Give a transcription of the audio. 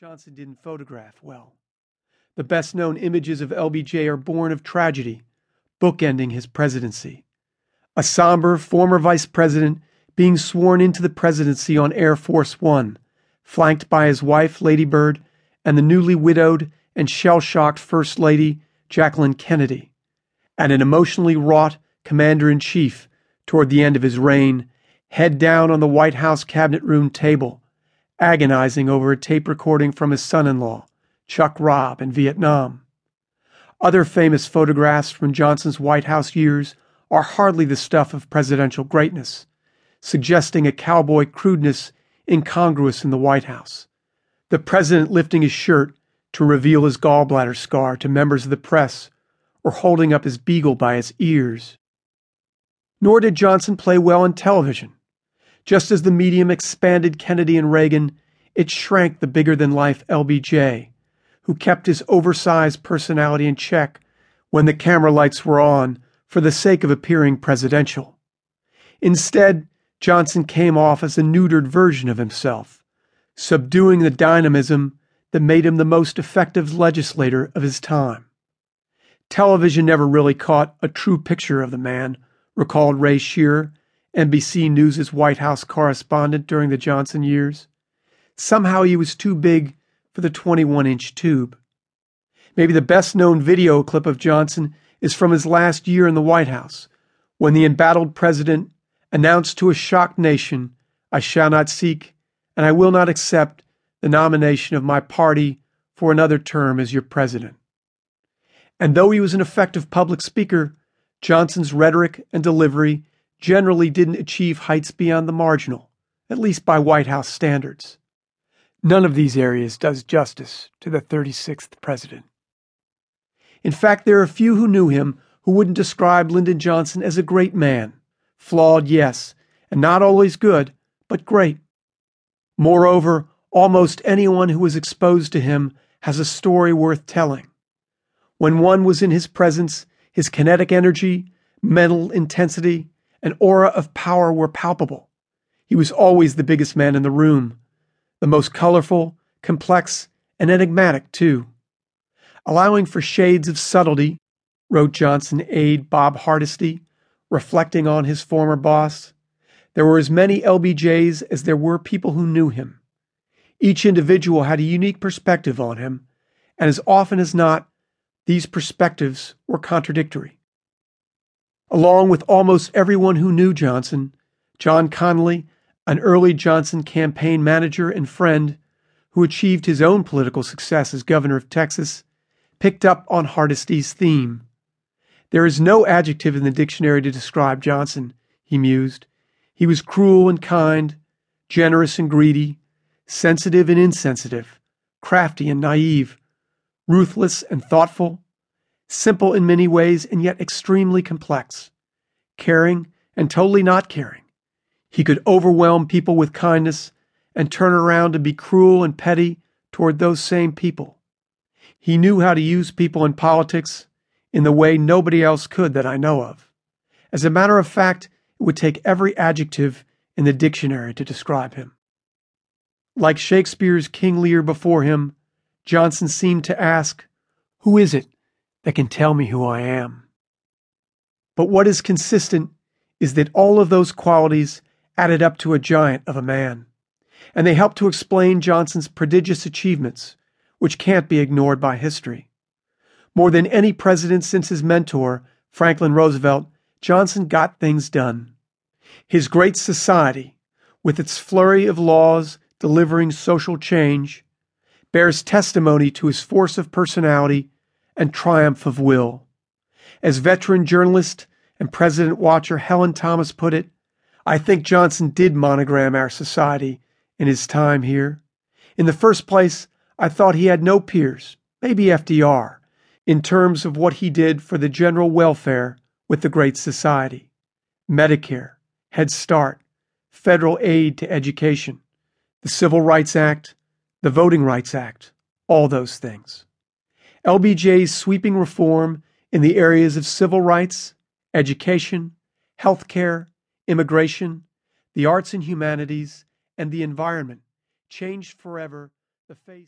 Johnson didn't photograph well. The best known images of LBJ are born of tragedy, bookending his presidency. A somber former vice president being sworn into the presidency on Air Force One, flanked by his wife, Lady Bird, and the newly widowed and shell shocked First Lady, Jacqueline Kennedy, and an emotionally wrought commander in chief toward the end of his reign, head down on the White House cabinet room table agonizing over a tape recording from his son in law, Chuck Robb, in Vietnam. Other famous photographs from Johnson's White House years are hardly the stuff of presidential greatness, suggesting a cowboy crudeness incongruous in the White House. The president lifting his shirt to reveal his gallbladder scar to members of the press, or holding up his beagle by its ears. Nor did Johnson play well on television. Just as the medium expanded Kennedy and Reagan, it shrank the bigger than life LBJ, who kept his oversized personality in check when the camera lights were on for the sake of appearing presidential. Instead, Johnson came off as a neutered version of himself, subduing the dynamism that made him the most effective legislator of his time. Television never really caught a true picture of the man, recalled Ray Scherer NBC News' White House correspondent during the Johnson years. Somehow he was too big for the 21 inch tube. Maybe the best known video clip of Johnson is from his last year in the White House, when the embattled president announced to a shocked nation, I shall not seek and I will not accept the nomination of my party for another term as your president. And though he was an effective public speaker, Johnson's rhetoric and delivery generally didn't achieve heights beyond the marginal, at least by White House standards. None of these areas does justice to the 36th president. In fact, there are few who knew him who wouldn't describe Lyndon Johnson as a great man. Flawed, yes, and not always good, but great. Moreover, almost anyone who was exposed to him has a story worth telling. When one was in his presence, his kinetic energy, mental intensity, an aura of power were palpable. He was always the biggest man in the room, the most colorful, complex, and enigmatic, too. Allowing for shades of subtlety, wrote Johnson aide Bob Hardesty, reflecting on his former boss, there were as many LBJs as there were people who knew him. Each individual had a unique perspective on him, and as often as not, these perspectives were contradictory along with almost everyone who knew Johnson, John Connally, an early Johnson campaign manager and friend who achieved his own political success as governor of Texas, picked up on Hardesty's theme. There is no adjective in the dictionary to describe Johnson, he mused. He was cruel and kind, generous and greedy, sensitive and insensitive, crafty and naive, ruthless and thoughtful, simple in many ways and yet extremely complex, caring and totally not caring. He could overwhelm people with kindness and turn around to be cruel and petty toward those same people. He knew how to use people in politics in the way nobody else could that I know of. As a matter of fact, it would take every adjective in the dictionary to describe him. Like Shakespeare's King Lear before him, Johnson seemed to ask, Who is it that can tell me who I am. But what is consistent is that all of those qualities added up to a giant of a man, and they help to explain Johnson's prodigious achievements, which can't be ignored by history. More than any president since his mentor, Franklin Roosevelt, Johnson got things done. His great society, with its flurry of laws delivering social change, bears testimony to his force of personality and triumph of will. As veteran journalist and president watcher Helen Thomas put it, I think Johnson did monogram our society in his time here. In the first place, I thought he had no peers, maybe FDR, in terms of what he did for the general welfare with the Great Society Medicare, Head Start, federal aid to education, the Civil Rights Act, the Voting Rights Act, all those things. LBJ's sweeping reform in the areas of civil rights, education, health care, immigration, the arts and humanities, and the environment changed forever the face